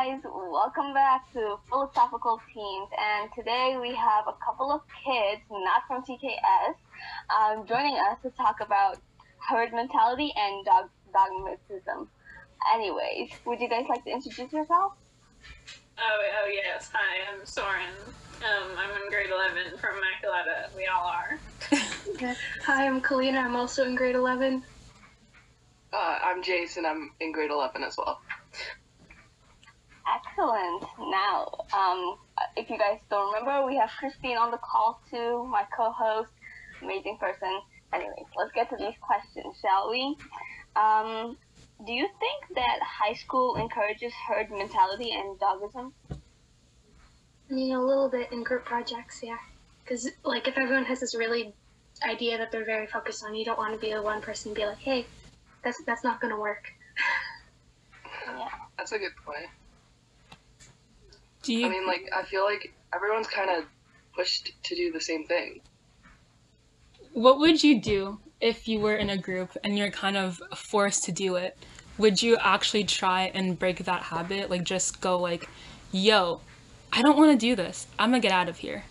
guys, welcome back to Philosophical Teens, and today we have a couple of kids, not from TKS, um, joining us to talk about herd mentality and dog- dogmatism. Anyways, would you guys like to introduce yourself? Oh, oh yes. Hi, I'm Soren. Um, I'm in grade 11 from Immaculata. We all are. Hi, I'm Kalina. I'm also in grade 11. Uh, I'm Jason. I'm in grade 11 as well. Excellent. Now, um, if you guys don't remember, we have Christine on the call too, my co-host, amazing person. Anyways, let's get to these questions, shall we? Um, do you think that high school encourages herd mentality and dogism? I mean, a little bit in group projects, yeah. Because, like, if everyone has this really idea that they're very focused on, you don't want to be the one person and be like, hey, that's, that's not going to work. Yeah. That's a good point. Do you? I mean, like, I feel like everyone's kind of pushed to do the same thing. what would you do if you were in a group and you're kind of forced to do it? Would you actually try and break that habit? Like, just go like, "Yo, I don't want to do this. I'm gonna get out of here."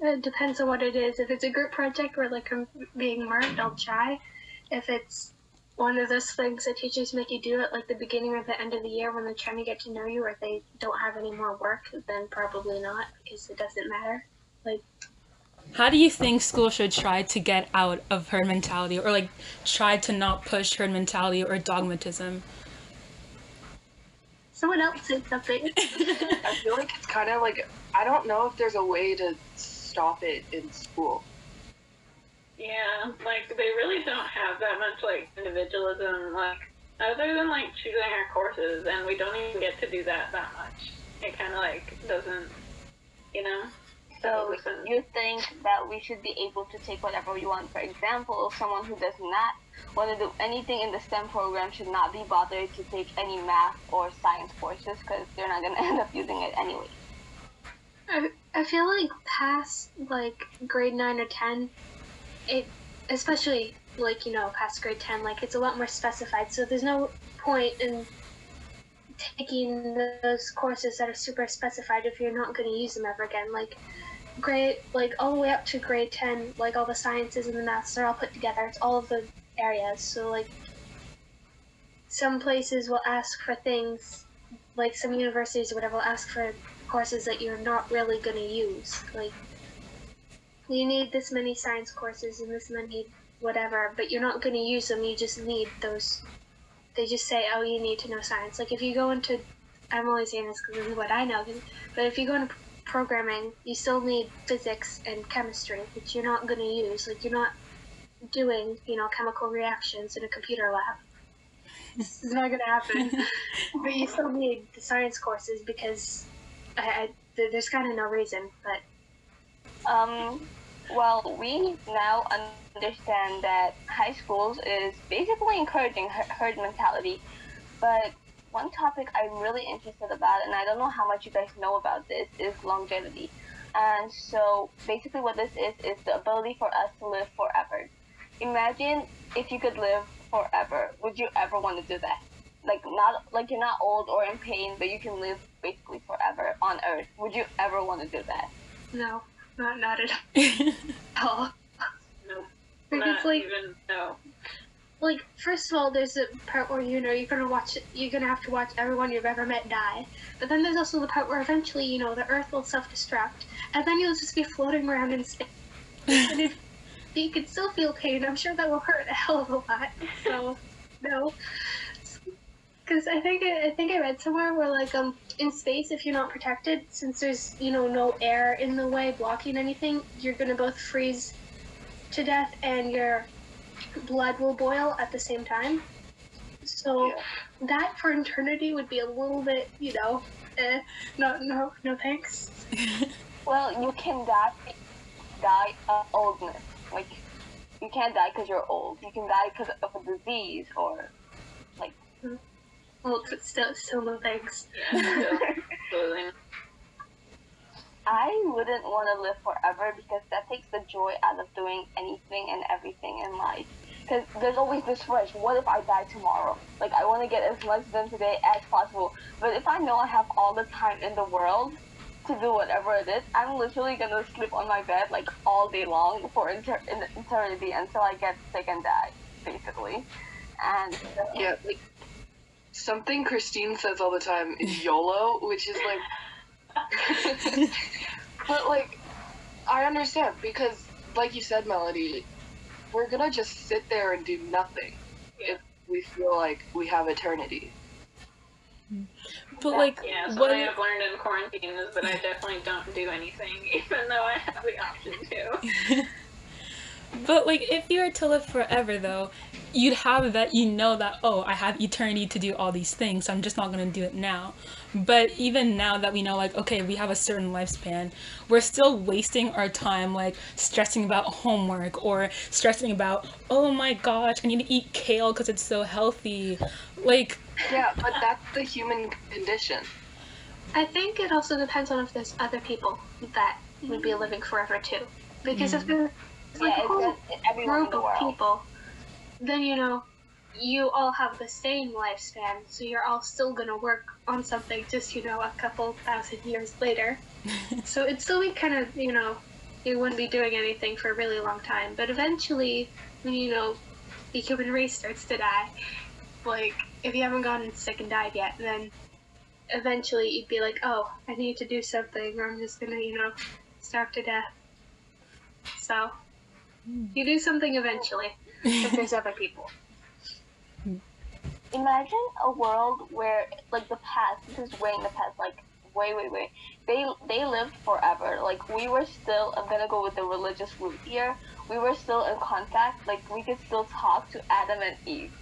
It depends on what it is. If it's a group project where, like, I'm being marked, I'll try. If it's one of those things that teachers make you do at, like, the beginning or the end of the year when they're trying to get to know you or they don't have any more work, then probably not because it doesn't matter. Like How do you think school should try to get out of herd mentality, or like try to not push herd mentality or dogmatism? Someone else said something. I feel like it's kind of like, I don't know if there's a way to stop it in school. Yeah, like they really don't have that much like individualism, like other than like choosing our courses, and we don't even get to do that that much. It kind of like doesn't, you know. So you think that we should be able to take whatever we want? For example, someone who does not want to do anything in the STEM program should not be bothered to take any math or science courses because they're not going to end up using it anyway. I, I feel like past like grade nine or ten, it especially like you know past grade ten, like it's a lot more specified. So there's no point in taking those courses that are super specified if you're not going to use them ever again. Like grade like all the way up to grade ten, like all the sciences and the maths are all put together. It's all of the areas. So like some places will ask for things like some universities or whatever will ask for courses that you're not really going to use. Like, you need this many science courses and this many whatever, but you're not going to use them. You just need those. They just say, oh, you need to know science. Like, if you go into, I'm only saying this because this is what I know, but if you go into programming, you still need physics and chemistry, which you're not going to use. Like, you're not doing, you know, chemical reactions in a computer lab. This is not going to happen. but you still need the science courses because I, I, there's kind of no reason, but Um, well, we now understand that high schools is basically encouraging her- herd mentality, but one topic I'm really interested about, and I don't know how much you guys know about this, is longevity. And so, basically, what this is is the ability for us to live forever. Imagine if you could live forever. Would you ever want to do that? Like not like you're not old or in pain, but you can live basically forever on Earth. Would you ever want to do that? no, not not at all. Nope. Because Not like even no. like first of all, there's a part where you know you're gonna watch you're gonna have to watch everyone you've ever met die, but then there's also the part where eventually you know the Earth will self-destruct, and then you'll just be floating around in space. and if you can still feel pain, I'm sure that will hurt a hell of a lot. So no. Because I think I think I read somewhere where like um in space if you're not protected since there's you know no air in the way blocking anything you're gonna both freeze to death and your blood will boil at the same time. So Yeah. that for eternity would be a little bit you know eh, no no no thanks. Well, you can die die of oldness. Like you can't die because you're old. You can die because of a disease or like Well, but still still no thanks. Yeah, still. I wouldn't want to live forever because that takes the joy out of doing anything and everything in life. because there's always this rush. What if I die tomorrow? Like I want to get as much done today as possible. But if I know I have all the time in the world to do whatever it is, I'm literally gonna sleep on my bed like all day long for inter- in eternity until I get sick and die, basically. And uh, Yeah, like something Christine says all the time is YOLO, which is like. but like, I understand because, like you said, Melody, we're gonna just sit there and do nothing if we feel like we have eternity. But like, Yeah, what? something I've learned in quarantine is that I definitely don't do anything, even though I have the option to. But like, if you were to live forever, though, you'd have that. You know that oh, I have eternity to do all these things. So I'm just not gonna do it now. But even now that we know, like, okay, we have a certain lifespan, we're still wasting our time, like, stressing about homework or stressing about, oh my gosh, I need to eat kale because it's so healthy. Like, Yeah, but that's the human condition. I think it also depends on if there's other people that would be living forever too. Because if mm-hmm. there's like yeah, a whole it's, it's everyone in group of people, then you know, you all have the same lifespan, so you're all still gonna work on something just, you know, a couple thousand years later. so it'd still be kind of, you know, you wouldn't be doing anything for a really long time. But eventually, when you know, the human race starts to die, like, if you haven't gotten sick and died yet, then eventually you'd be like, oh, I need to do something, or I'm just gonna, you know, starve to death. So, hmm. you do something eventually, if there's other people. imagine a world where like the past this is way in the past like way way way. They they lived forever. Like we were still i'm gonna go with the religious route here. We were still in contact. Like we could still talk to adam and eve.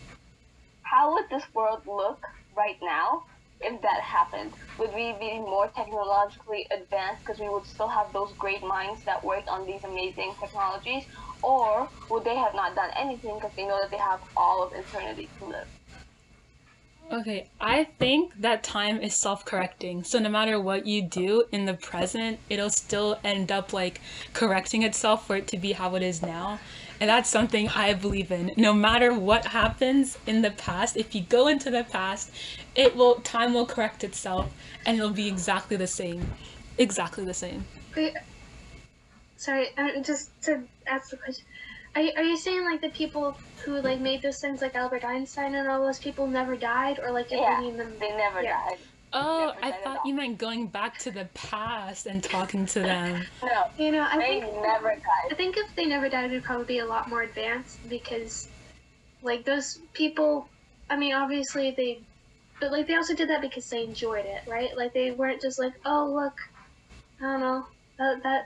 How would this world look right now if that happened? Would we be more technologically advanced? Because we would still have those great minds that worked on these amazing technologies or would they have not done anything because they know that they have all of eternity to live Okay, I think that time is self correcting. So no matter what you do in the present, it'll still end up like correcting itself for it to be how it is now. And that's something I believe in. No matter what happens in the past, if you go into the past, it will time will correct itself and it'll be exactly the same. Exactly the same. Wait, sorry, uh, just to ask the question. Are, you- are you saying like the people who like made those things like Albert Einstein and all those people never died or like if Yeah, you them they never Yeah. died Oh, Never I died thought you meant going back to the past and talking to them. no you know I they think never died. I think if they never died we'd probably be a lot more advanced because like those people I mean obviously they but like they also did that because they enjoyed it right like they weren't just like oh look I don't know that, that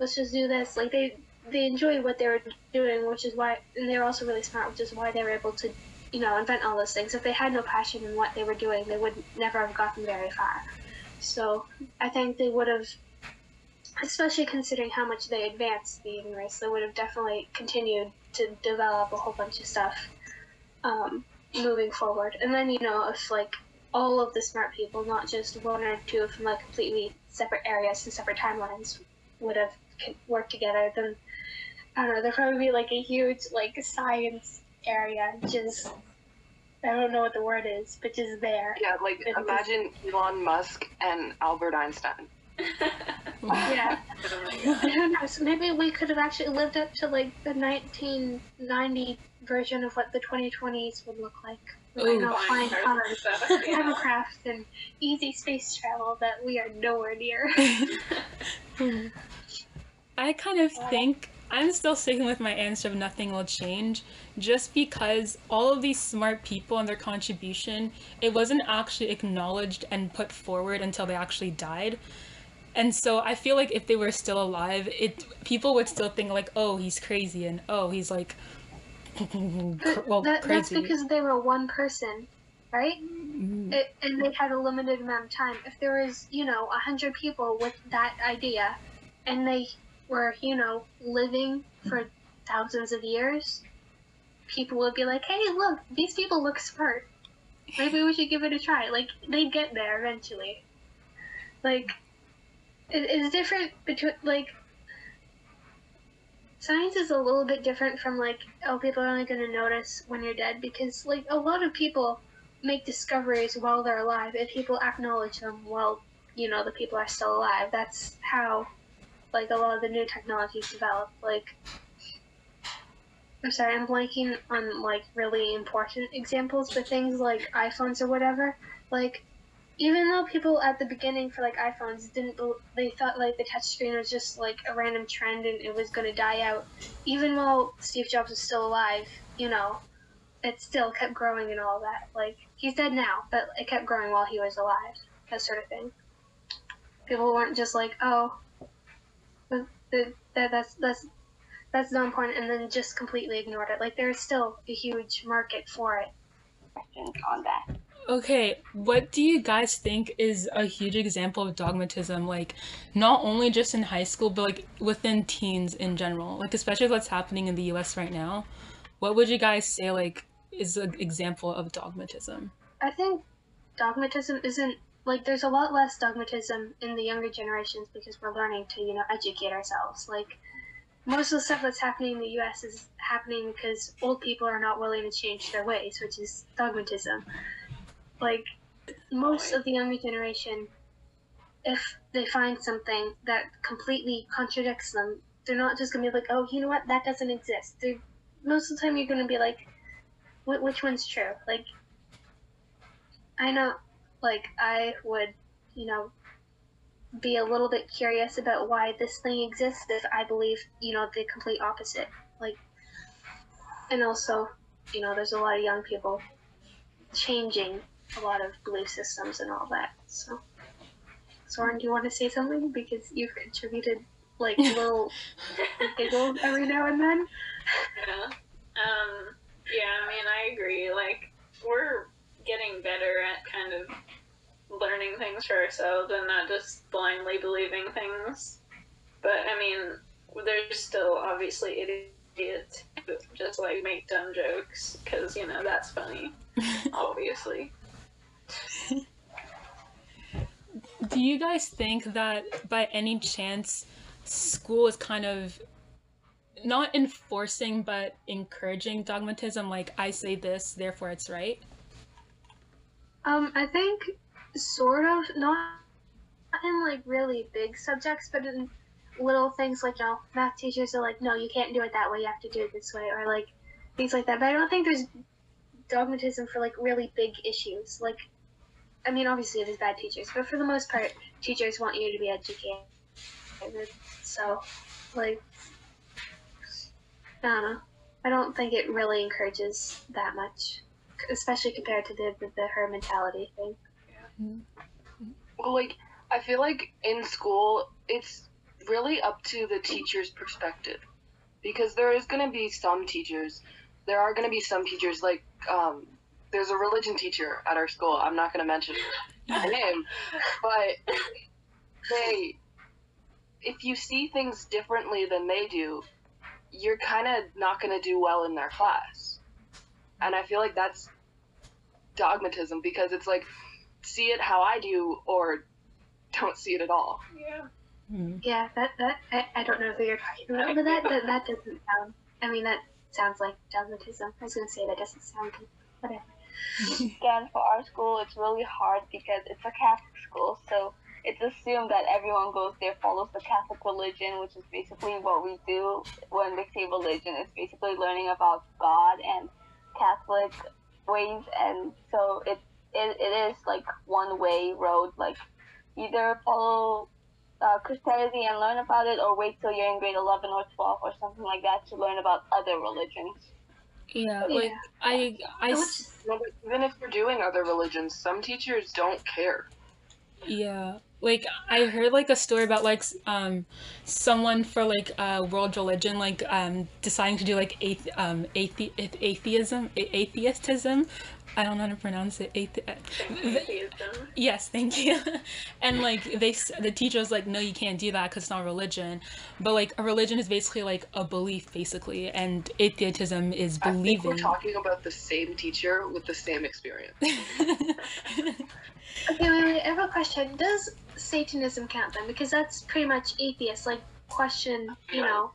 let's just do this. Like they they enjoyed what they were doing which is why and they were also really smart which is why they were able to you know invent all those things. If they had no passion in what they were doing they would never have gotten very far. So I think they would have especially considering how much they advanced the human race, they would have definitely continued to develop a whole bunch of stuff um, moving forward. And then, you know, if like all of the smart people, not just one or two from like completely separate areas and separate timelines, would have co- worked together, then I don't know, there'd probably be like a huge like science area, just I don't know what the word is, but just there. Yeah, like It was- imagine Elon Musk and Albert Einstein. Yeah. My god. Who knows? Maybe we could have actually lived up to like the 1990 version of what the 2020s would look like. With, Ooh. you know, flying Flying cars cars, and stuff, hovercraft, and easy space travel that we are nowhere near. Hmm. I kind of think I'm still sticking with my answer of nothing will change just because all of these smart people and their contribution, it wasn't actually acknowledged and put forward until they actually died. And so I feel like if they were still alive, it people would still think like, "Oh, he's crazy," and "Oh, he's like, well, that, that's because they were one person, right? Mm, It, and they had a limited amount of time. If there was, you know, a hundred people with that idea, and they were, you know, living for thousands of years, people would be like, "Hey, look, these people look smart. Maybe we should give it a try." Like they'd get there eventually. Like, it, it's different between like. science is a little bit different from like oh people are only going to notice when you're dead because like a lot of people make discoveries while they're alive and people acknowledge them while you know the people are still alive that's how like a lot of the new technologies developed. like i'm sorry i'm blanking on like really important examples but things like iphones or whatever like even though people at the beginning for like iPhones didn't, they thought like the touchscreen was just like a random trend and it was to die out. Even while Steve Jobs was still alive, you know, it still kept growing and all that. Like he's dead now, but it kept growing while he was alive. That sort of thing. People weren't just like, oh, but the, that that's that's that's not important, and then just completely ignored it. Like there's still a huge market for it. Questions on that. Okay, what do you guys think is a huge example of dogmatism? Like, not only just in high school, but like within teens in general. Like, especially what's happening in the U.S. right now. What would you guys say like is an example of dogmatism? I think dogmatism isn't like there's a lot less dogmatism in the younger generations because we're learning to you know educate ourselves. Like most of the stuff that's happening in the U.S. is happening because old people are not willing to change their ways, which is dogmatism. Like most of the younger generation, if they find something that completely contradicts them, they're not just gonna be like, oh, you know what, that doesn't exist. They're, most of the time, you're gonna be like, which one's true? Like, I know, like, I would, you know, be a little bit curious about why this thing exists if I believe, you know, the complete opposite. Like, and also, you know, there's a lot of young people changing a lot of belief systems and all that. So, Soren, do you want to say something because you've contributed like little giggles every now and then? Yeah. Um, yeah, I mean, I agree. Like, we're getting better at kind of learning things for ourselves and not just blindly believing things. But, I mean, there's still obviously idiots who just, like, make dumb jokes because, you know, that's funny, obviously. Do you guys think that by any chance school is kind of not enforcing but encouraging dogmatism like I say this therefore it's right? Um, I think sort of not in like really big subjects, but in little things like you know, math teachers are like, no, you can't do it that way. You have to do it this way, or like things like that. But I don't think there's dogmatism for like really big issues. Like, I mean, obviously there's bad teachers, but for the most part, teachers want you to be educated. So, like, I don't know. I don't think it really encourages that much, especially compared to the the, the herd mentality thing. Well, like, I feel like in school, it's really up to the teacher's perspective. Because there is going to be some teachers, there are going to be some teachers, like, um, there's a religion teacher at our school. I'm not going to mention her name, but they, if you see things differently than they do, you're kind of not going to do well in their class. And I feel like that's dogmatism because it's like, see it how I do or don't see it at all. Yeah. Mm. Yeah, that that I, I don't know who you're talking about, but that, that that doesn't sound. I mean, that sounds like dogmatism. I was gonna say that doesn't sound good. Whatever. Again, for our school, it's really hard because it's a Catholic school, so it's assumed that everyone goes there follows the Catholic religion, which is basically what we do when we say religion. It's basically learning about God and Catholic ways, and so it it, it is like one way road. Like either follow uh, Christianity and learn about it, or wait till you're in grade eleven or twelve or something like that to learn about other religions. Yeah, Yeah. like I I s- No, but even if you're doing other religions, some teachers don't care. Yeah, like I heard like a story about like um someone for like uh world religion like um deciding to do like athe um athe atheism atheistism. I don't know how to pronounce it. Athe- uh, Atheism. yes, thank you. and like they the teacher was like, no, you can't do that because it's not religion. But like a religion is basically like a belief, basically, and atheism is I think we're talking about the same teacher with the same experience. Okay, wait, wait. I have a question. Does Satanism count then? Because that's pretty much atheist. Like question, you know,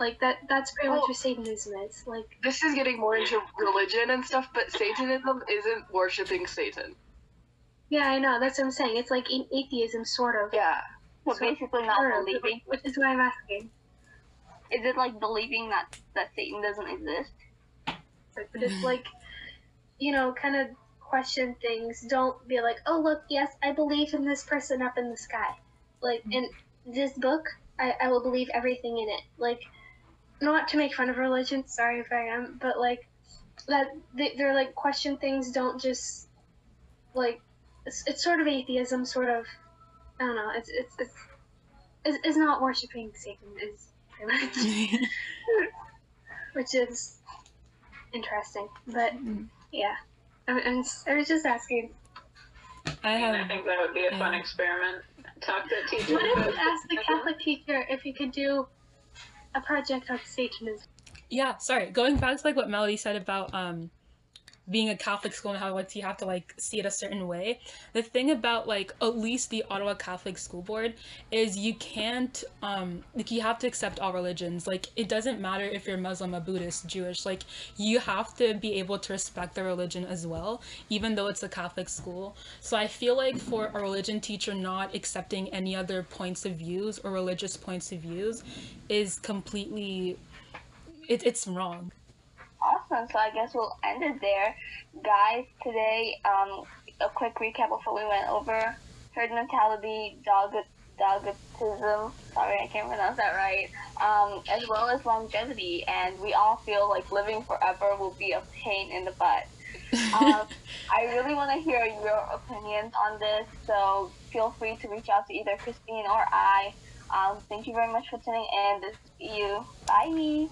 Like that that's pretty much Well- what Satanism is. Like This is getting more into religion and stuff, but Satanism isn't worshiping Satan. yeah, I know, that's what I'm saying. It's like a- atheism sort of. Yeah. So So- basically Sort not of, believing. which is why I'm asking. Is it like believing that that Satan doesn't exist? But but it's like you know, kind of question things. Don't be like, oh look, yes, I believe in this person up in the sky. Like mm. in this book, I, I will believe everything in it. Like, not to make fun of religion. Sorry if I am, but like that they, they're like question things. Don't just like it's, it's sort of atheism, sort of. I don't know. It's it's it's it's, it's not worshiping Satan. Is pretty much which is interesting. But mm-hmm. yeah, I, I'm, s- I was just asking. I And I think that would be a fun experiment. Talk to a teacher. What if you about asked the Catholic teacher if he could do a project on Satanism? yeah, sorry. Going back to like what Melody said about um being a Catholic school and how like you have to like see it a certain way. The thing about like at least the Ottawa Catholic School Board is you can't um like you have to accept all religions. Like it doesn't matter if you're Muslim, a Buddhist, Jewish. Like you have to be able to respect the religion as well, even though it's a Catholic school. So I feel like for a religion teacher not accepting any other points of views or religious points of views is completely it, it's wrong. So I guess we'll end it there, guys. Today, um, a quick recap of what we went over: herd mentality, dog. Sorry, I can't pronounce that right. Um, as well as longevity, and we all feel like living forever will be a pain in the butt. Um, I really want to hear your opinions on this, so feel free to reach out to either Christine or I. Um, thank you very much for tuning in. This is you. Bye.